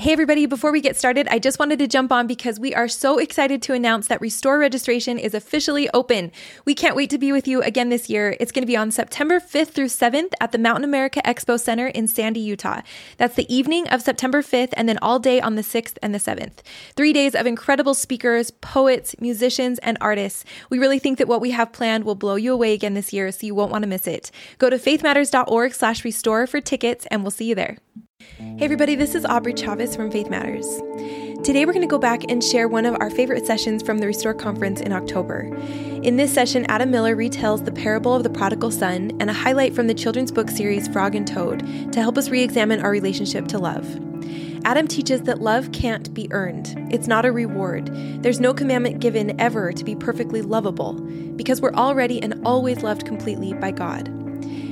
Hey, everybody, before we get started, I just wanted to jump on because we are so excited to announce that Restore registration is officially open. We can't wait to be with you again this year. It's going to be on September 5th through 7th at the Mountain America Expo Center in Sandy, Utah. That's the evening of September 5th and then all day on the 6th and the 7th. Three days of incredible speakers, poets, musicians, and artists. We really think that what we have planned will blow you away again this year, so you won't want to miss it. Go to faithmatters.org slash restore for tickets, and we'll see you there. Hey, everybody, this is Aubrey Chaves from Faith Matters. Today, we're going to go back and share one of our favorite sessions from the Restore Conference in October. In this session, Adam Miller retells the parable of the prodigal son and a highlight from the children's book series Frog and Toad to help us re examine our relationship to love. Adam teaches that love can't be earned. It's not a reward. There's no commandment given ever to be perfectly lovable, because we're already and always loved completely by God.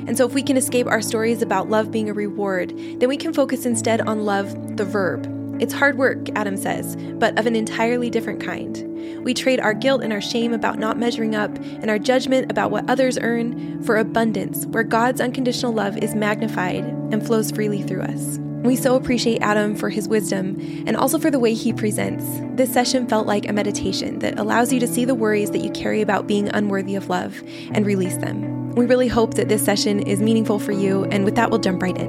And so, if we can escape our stories about love being a reward, then we can focus instead on love, the verb. It's hard work, Adam says, but of an entirely different kind. We trade our guilt and our shame about not measuring up and our judgment about what others earn for abundance, where God's unconditional love is magnified and flows freely through us. We so appreciate Adam for his wisdom and also for the way he presents. This session felt like a meditation that allows you to see the worries that you carry about being unworthy of love and release them. We really hope that this session is meaningful for you, and with that, we'll jump right in.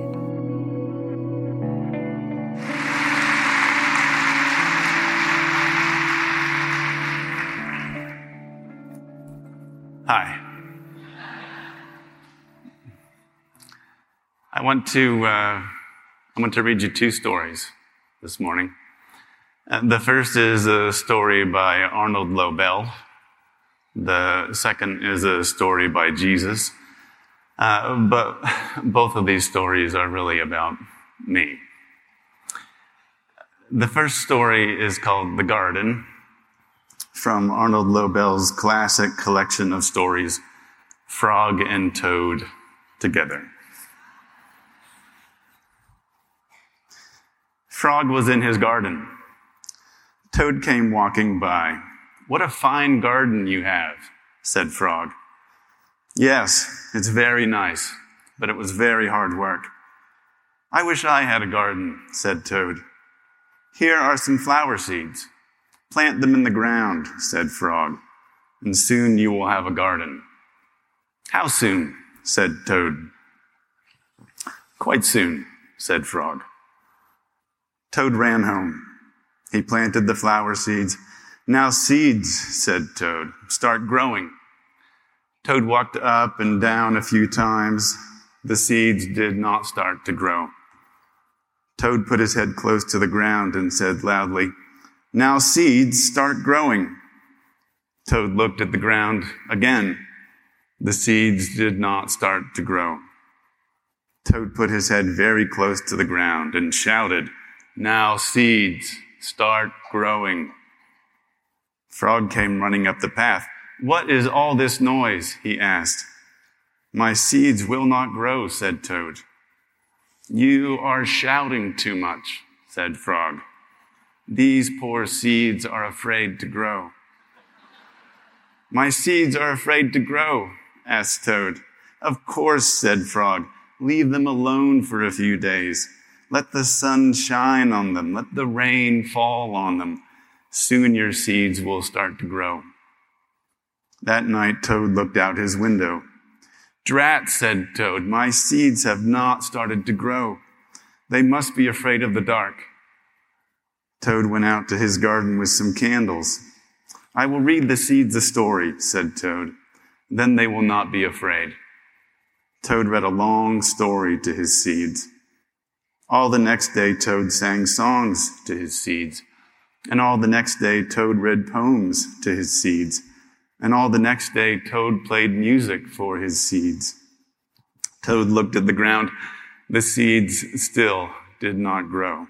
Hi. I want to uh, I want to read you two stories this morning. Uh, the first is a story by Arnold Lobel the second is a story by Jesus. Uh, but both of these stories are really about me. The first story is called The Garden from Arnold Lobel's classic collection of stories, Frog and Toad Together. Frog was in his garden. Toad came walking by. What a fine garden you have, said Frog. Yes, it's very nice, but it was very hard work. I wish I had a garden, said Toad. Here are some flower seeds. Plant them in the ground, said Frog, and soon you will have a garden. How soon? said Toad. Quite soon, said Frog. Toad ran home. He planted the flower seeds now seeds, said Toad, start growing. Toad walked up and down a few times. The seeds did not start to grow. Toad put his head close to the ground and said loudly, Now seeds start growing. Toad looked at the ground again. The seeds did not start to grow. Toad put his head very close to the ground and shouted, Now seeds start growing. Frog came running up the path. What is all this noise? he asked. My seeds will not grow, said Toad. You are shouting too much, said Frog. These poor seeds are afraid to grow. My seeds are afraid to grow, asked Toad. Of course, said Frog. Leave them alone for a few days. Let the sun shine on them. Let the rain fall on them. Soon your seeds will start to grow. That night, Toad looked out his window. Drat, said Toad, my seeds have not started to grow. They must be afraid of the dark. Toad went out to his garden with some candles. I will read the seeds a story, said Toad. Then they will not be afraid. Toad read a long story to his seeds. All the next day, Toad sang songs to his seeds. And all the next day, Toad read poems to his seeds. And all the next day, Toad played music for his seeds. Toad looked at the ground. The seeds still did not grow.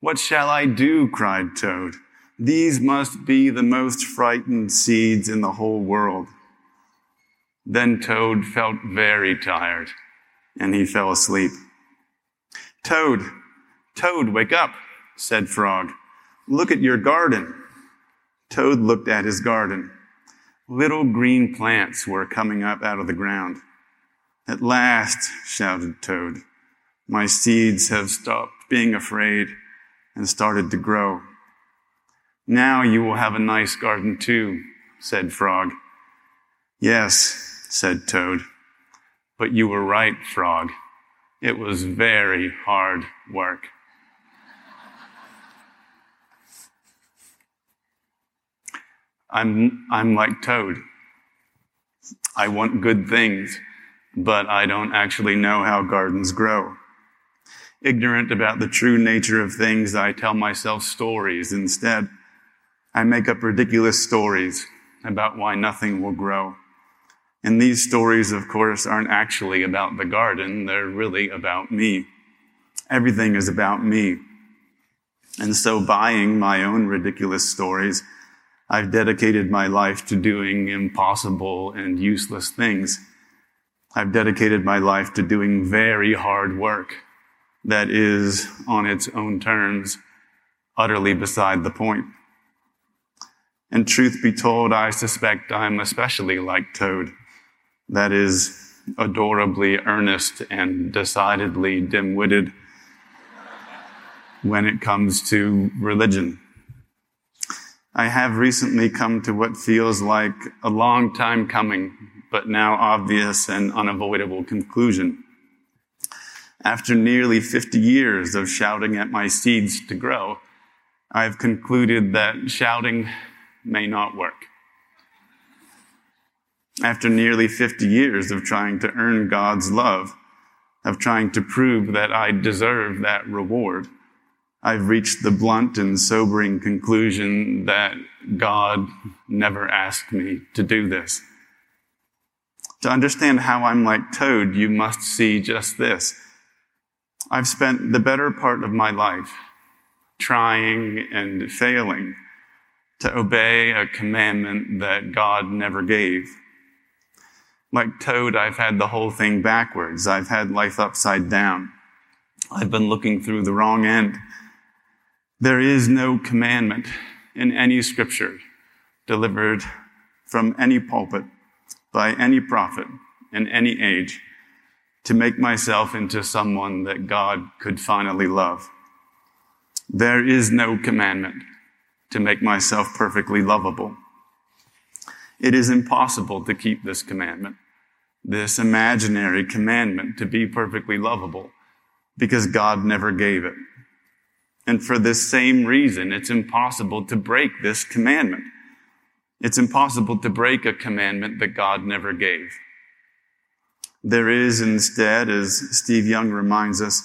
What shall I do? cried Toad. These must be the most frightened seeds in the whole world. Then Toad felt very tired and he fell asleep. Toad, Toad, wake up, said Frog. Look at your garden. Toad looked at his garden. Little green plants were coming up out of the ground. At last, shouted Toad, my seeds have stopped being afraid and started to grow. Now you will have a nice garden too, said Frog. Yes, said Toad. But you were right, Frog. It was very hard work. I'm, I'm like Toad. I want good things, but I don't actually know how gardens grow. Ignorant about the true nature of things, I tell myself stories instead. I make up ridiculous stories about why nothing will grow. And these stories, of course, aren't actually about the garden. They're really about me. Everything is about me. And so buying my own ridiculous stories, I've dedicated my life to doing impossible and useless things. I've dedicated my life to doing very hard work that is, on its own terms, utterly beside the point. And truth be told, I suspect I'm especially like Toad. That is, adorably earnest and decidedly dim-witted when it comes to religion. I have recently come to what feels like a long time coming, but now obvious and unavoidable conclusion. After nearly 50 years of shouting at my seeds to grow, I've concluded that shouting may not work. After nearly 50 years of trying to earn God's love, of trying to prove that I deserve that reward, I've reached the blunt and sobering conclusion that God never asked me to do this. To understand how I'm like Toad, you must see just this. I've spent the better part of my life trying and failing to obey a commandment that God never gave. Like Toad, I've had the whole thing backwards. I've had life upside down. I've been looking through the wrong end. There is no commandment in any scripture delivered from any pulpit by any prophet in any age to make myself into someone that God could finally love. There is no commandment to make myself perfectly lovable. It is impossible to keep this commandment, this imaginary commandment to be perfectly lovable because God never gave it. And for this same reason, it's impossible to break this commandment. It's impossible to break a commandment that God never gave. There is instead, as Steve Young reminds us,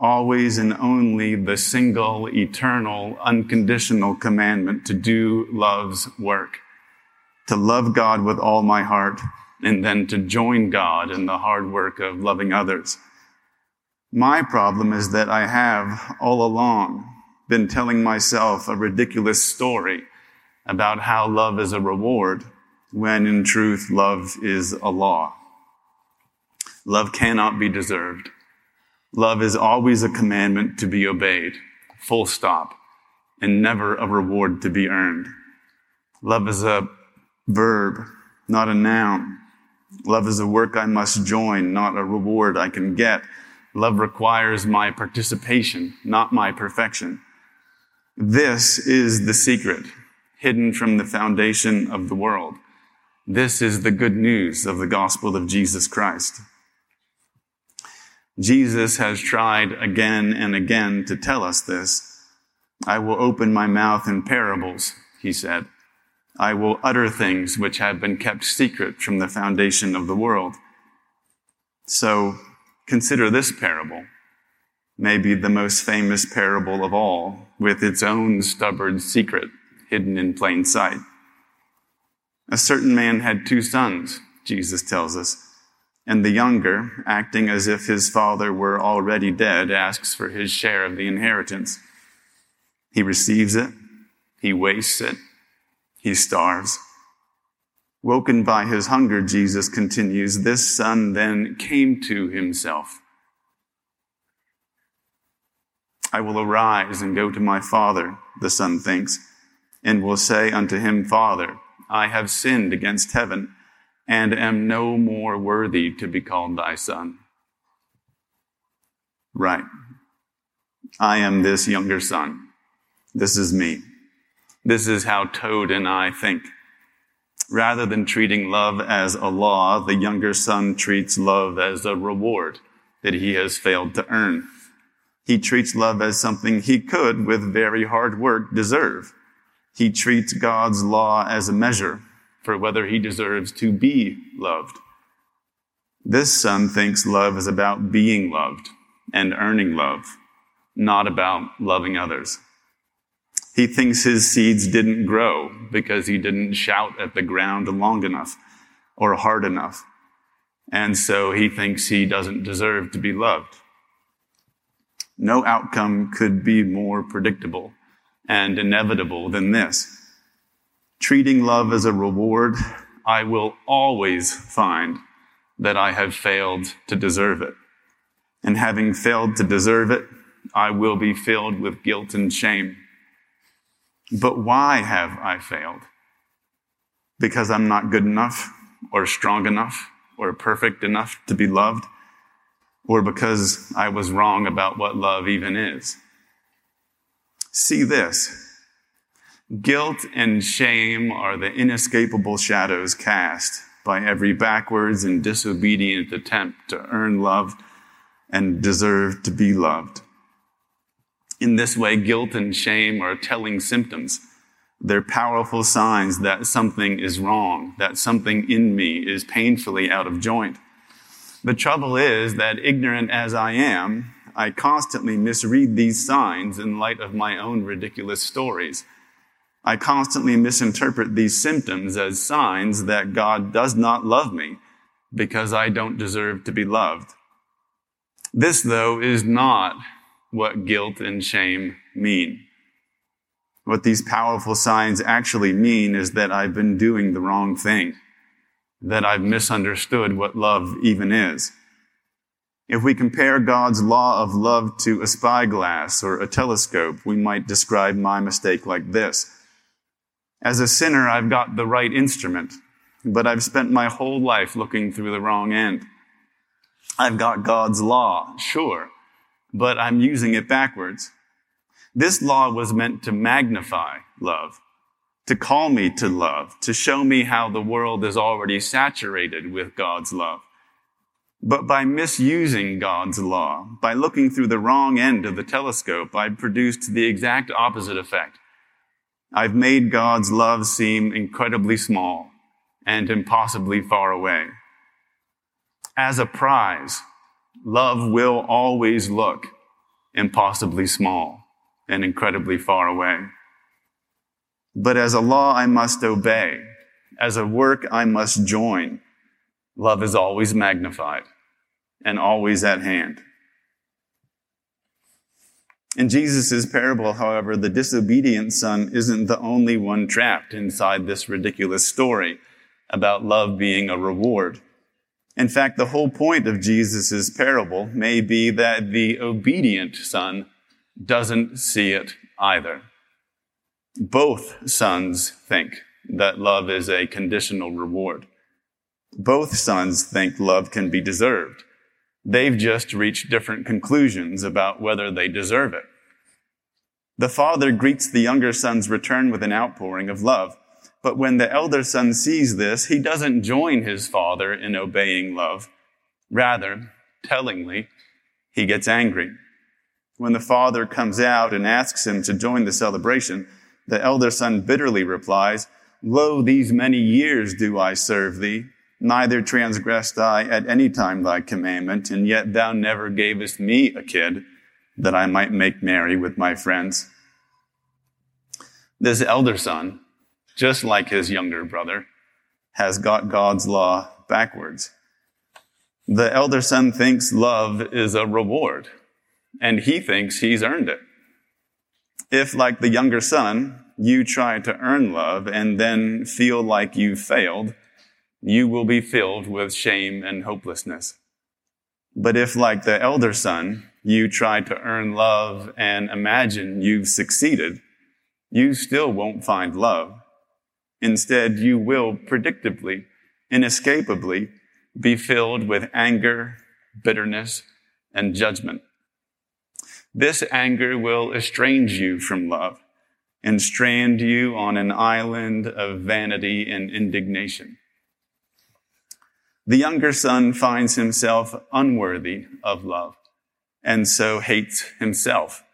always and only the single, eternal, unconditional commandment to do love's work. To love God with all my heart and then to join God in the hard work of loving others. My problem is that I have all along been telling myself a ridiculous story about how love is a reward when in truth love is a law. Love cannot be deserved. Love is always a commandment to be obeyed, full stop, and never a reward to be earned. Love is a verb, not a noun. Love is a work I must join, not a reward I can get. Love requires my participation, not my perfection. This is the secret hidden from the foundation of the world. This is the good news of the gospel of Jesus Christ. Jesus has tried again and again to tell us this. I will open my mouth in parables, he said. I will utter things which have been kept secret from the foundation of the world. So consider this parable, maybe the most famous parable of all, with its own stubborn secret hidden in plain sight. A certain man had two sons, Jesus tells us, and the younger, acting as if his father were already dead, asks for his share of the inheritance. He receives it, he wastes it, he starves. Woken by his hunger, Jesus continues, this son then came to himself. I will arise and go to my father, the son thinks, and will say unto him, Father, I have sinned against heaven and am no more worthy to be called thy son. Right. I am this younger son. This is me. This is how Toad and I think. Rather than treating love as a law, the younger son treats love as a reward that he has failed to earn. He treats love as something he could, with very hard work, deserve. He treats God's law as a measure for whether he deserves to be loved. This son thinks love is about being loved and earning love, not about loving others. He thinks his seeds didn't grow because he didn't shout at the ground long enough or hard enough. And so he thinks he doesn't deserve to be loved. No outcome could be more predictable and inevitable than this. Treating love as a reward, I will always find that I have failed to deserve it. And having failed to deserve it, I will be filled with guilt and shame. But why have I failed? Because I'm not good enough or strong enough or perfect enough to be loved? Or because I was wrong about what love even is? See this. Guilt and shame are the inescapable shadows cast by every backwards and disobedient attempt to earn love and deserve to be loved. In this way, guilt and shame are telling symptoms. They're powerful signs that something is wrong, that something in me is painfully out of joint. The trouble is that ignorant as I am, I constantly misread these signs in light of my own ridiculous stories. I constantly misinterpret these symptoms as signs that God does not love me because I don't deserve to be loved. This, though, is not what guilt and shame mean. What these powerful signs actually mean is that I've been doing the wrong thing, that I've misunderstood what love even is. If we compare God's law of love to a spyglass or a telescope, we might describe my mistake like this. As a sinner, I've got the right instrument, but I've spent my whole life looking through the wrong end. I've got God's law, sure, but I'm using it backwards. This law was meant to magnify love, to call me to love, to show me how the world is already saturated with God's love. But by misusing God's law, by looking through the wrong end of the telescope, I've produced the exact opposite effect. I've made God's love seem incredibly small and impossibly far away. As a prize, love will always look impossibly small and incredibly far away. But as a law I must obey, as a work I must join, love is always magnified and always at hand. In Jesus' parable, however, the disobedient son isn't the only one trapped inside this ridiculous story about love being a reward. In fact, the whole point of Jesus' parable may be that the obedient son doesn't see it either. Both sons think that love is a conditional reward. Both sons think love can be deserved. They've just reached different conclusions about whether they deserve it. The father greets the younger son's return with an outpouring of love. But when the elder son sees this, he doesn't join his father in obeying love. Rather, tellingly, he gets angry. When the father comes out and asks him to join the celebration, the elder son bitterly replies, Lo, these many years do I serve thee, neither transgressed I at any time thy commandment, and yet thou never gavest me a kid, that I might make merry with my friends. This elder son just like his younger brother, has got God's law backwards. The elder son thinks love is a reward, and he thinks he's earned it. If, like the younger son, you try to earn love and then feel like you've failed, you will be filled with shame and hopelessness. But if, like the elder son, you try to earn love and imagine you've succeeded, you still won't find love Instead, you will predictably, inescapably be filled with anger, bitterness, and judgment. This anger will estrange you from love, and strand you on an island of vanity and indignation. The younger son finds himself unworthy of love and so hates himself.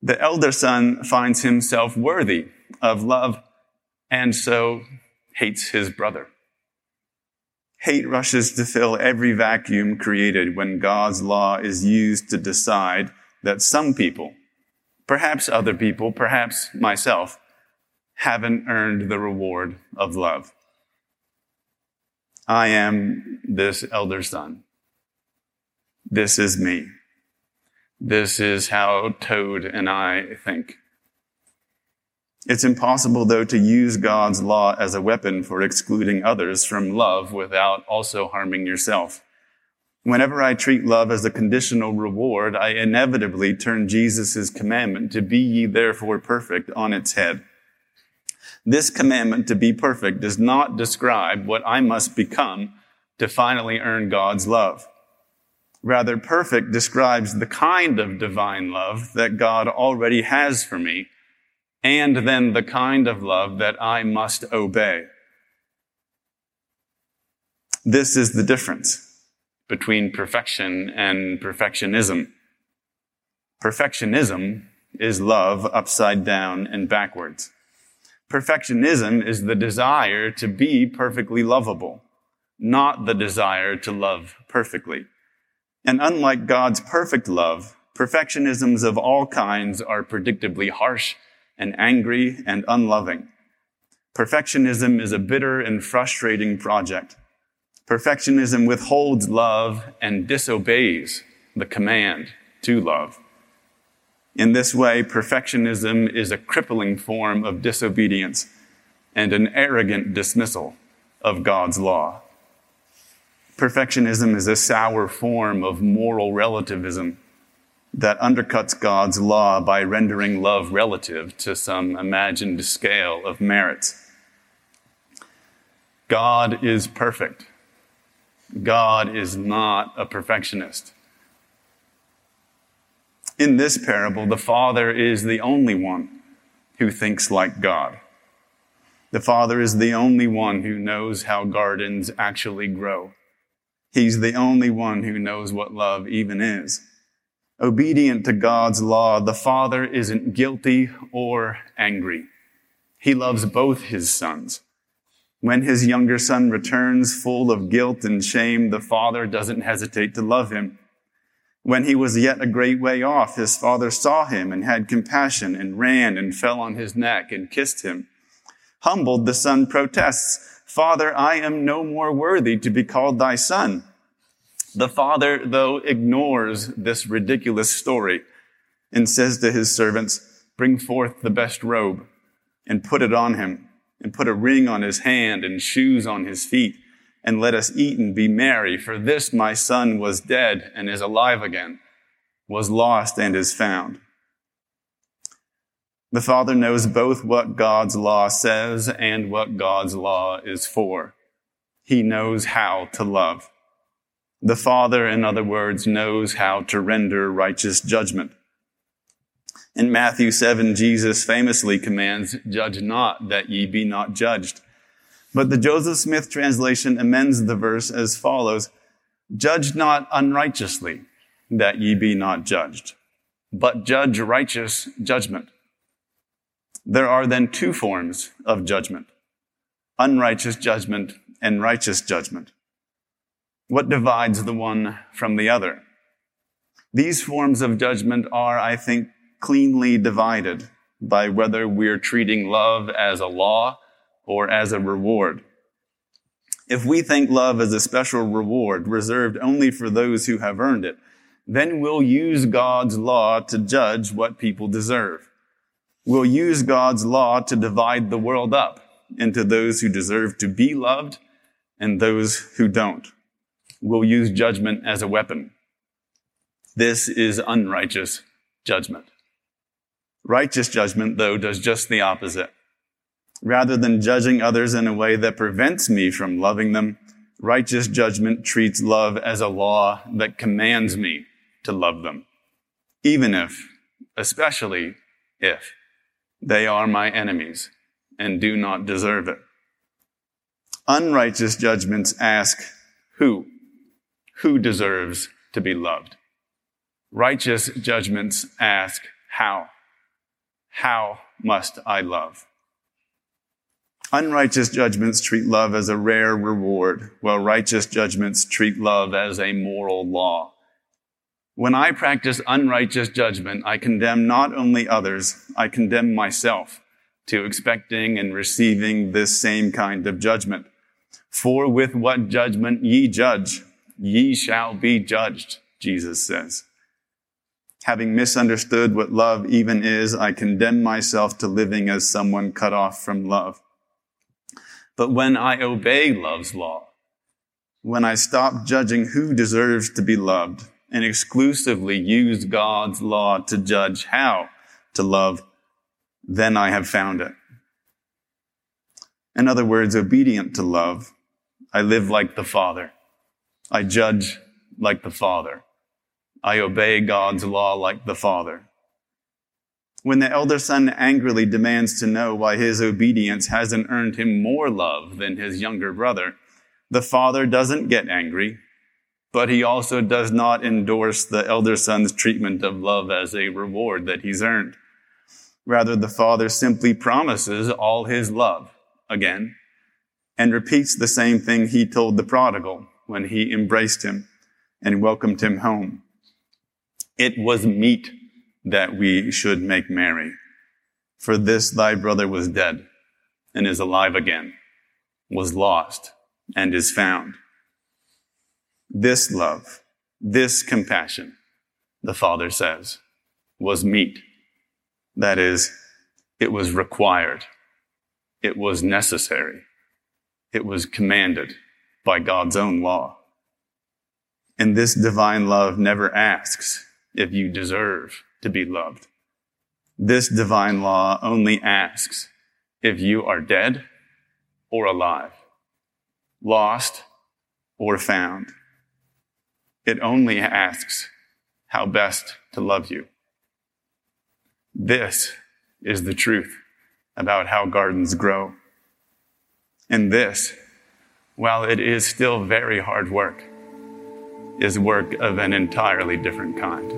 The elder son finds himself worthy of love and so hates his brother. Hate rushes to fill every vacuum created when God's law is used to decide that some people, perhaps other people, perhaps myself, haven't earned the reward of love. I am this elder son. This is me. This is how Toad and I think. It's impossible, though, to use God's law as a weapon for excluding others from love without also harming yourself. Whenever I treat love as a conditional reward, I inevitably turn Jesus' commandment to be ye therefore perfect on its head. This commandment to be perfect does not describe what I must become to finally earn God's love. Rather, perfect describes the kind of divine love that God already has for me, and then the kind of love that I must obey. This is the difference between perfection and perfectionism. Perfectionism is love upside down and backwards. Perfectionism is the desire to be perfectly lovable, not the desire to love perfectly. And unlike God's perfect love, perfectionisms of all kinds are predictably harsh and angry and unloving. Perfectionism is a bitter and frustrating project. Perfectionism withholds love and disobeys the command to love. In this way, perfectionism is a crippling form of disobedience and an arrogant dismissal of God's law. Perfectionism is a sour form of moral relativism that undercuts God's law by rendering love relative to some imagined scale of merits. God is perfect. God is not a perfectionist. In this parable, the Father is the only one who thinks like God. The Father is the only one who knows how gardens actually grow. He's the only one who knows what love even is. Obedient to God's law, the Father isn't guilty or angry. He loves both his sons. When his younger son returns full of guilt and shame, the father doesn't hesitate to love him. When he was yet a great way off, his father saw him and had compassion and ran and fell on his neck and kissed him. Humbled, the son protests, Father, I am no more worthy to be called thy son. The father, though, ignores this ridiculous story and says to his servants, Bring forth the best robe and put it on him and put a ring on his hand and shoes on his feet, and let us eat and be merry. For this my son was dead and is alive again, was lost and is found. The Father knows both what God's law says and what God's law is for. He knows how to love. The Father, in other words, knows how to render righteous judgment. In Matthew 7, Jesus famously commands, Judge not that ye be not judged. But the Joseph Smith translation amends the verse as follows Judge not unrighteously that ye be not judged, but judge righteous judgment. There are then two forms of judgment unrighteous judgment and righteous judgment. What divides the one from the other? These forms of judgment are, I think, cleanly divided by whether we're treating love as a law or as a reward. If we think love is a special reward reserved only for those who have earned it, then we'll use God's law to judge what people deserve. We'll use God's law to divide the world up into those who deserve to be loved and those who don't. We'll use judgment as a weapon. This is unrighteous judgment. Righteous judgment, though, does just the opposite. Rather than judging others in a way that prevents me from loving them, righteous judgment treats love as a law that commands me to love them. Even if, especially if, They are my enemies and do not deserve it. Unrighteous judgments ask, who? Who deserves to be loved? Righteous judgments ask, how? How must I love? Unrighteous judgments treat love as a rare reward, while righteous judgments treat love as a moral law. When I practice unrighteous judgment, I condemn not only others, I condemn myself to expecting and receiving this same kind of judgment. For with what judgment ye judge, ye shall be judged, Jesus says. Having misunderstood what love even is, I condemn myself to living as someone cut off from love. But when I obey love's law, when I stop judging who deserves to be loved and exclusively use God's law to judge how to love, then I have found it. In other words, obedient to love, I live like the Father. I judge like the Father. I obey God's law like the Father. When the elder son angrily demands to know why his obedience hasn't earned him more love than his younger brother, the father doesn't get angry, but he also does not endorse the elder son's treatment of love as a reward that he's earned. Rather, the father simply promises all his love again and repeats the same thing he told the prodigal when he embraced him and welcomed him home. It was meet that we should make merry. For this thy brother was dead and is alive again, was lost and is found. This love, this compassion, the Father says, was meet. That is, it was required. It was necessary. It was commanded by God's own law. And this divine love never asks if you deserve to be loved. This divine law only asks if you are dead or alive, lost or found. It only asks how best to love you. This is the truth about how gardens grow. And this, while it is still very hard work, is work of an entirely different kind.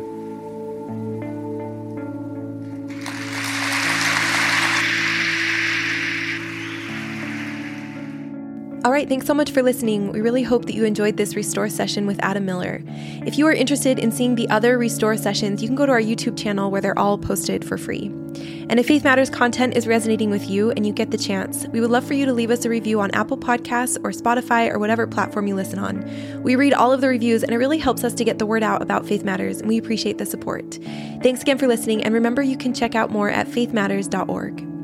All right, thanks so much for listening. We really hope that you enjoyed this Restore session with Adam Miller. If you are interested in seeing the other Restore sessions, you can go to our YouTube channel where they're all posted for free. And if Faith Matters content is resonating with you and you get the chance, we would love for you to leave us a review on Apple Podcasts or Spotify or whatever platform you listen on. We read all of the reviews and it really helps us to get the word out about Faith Matters, and we appreciate the support. Thanks again for listening, and remember you can check out more at faithmatters.org.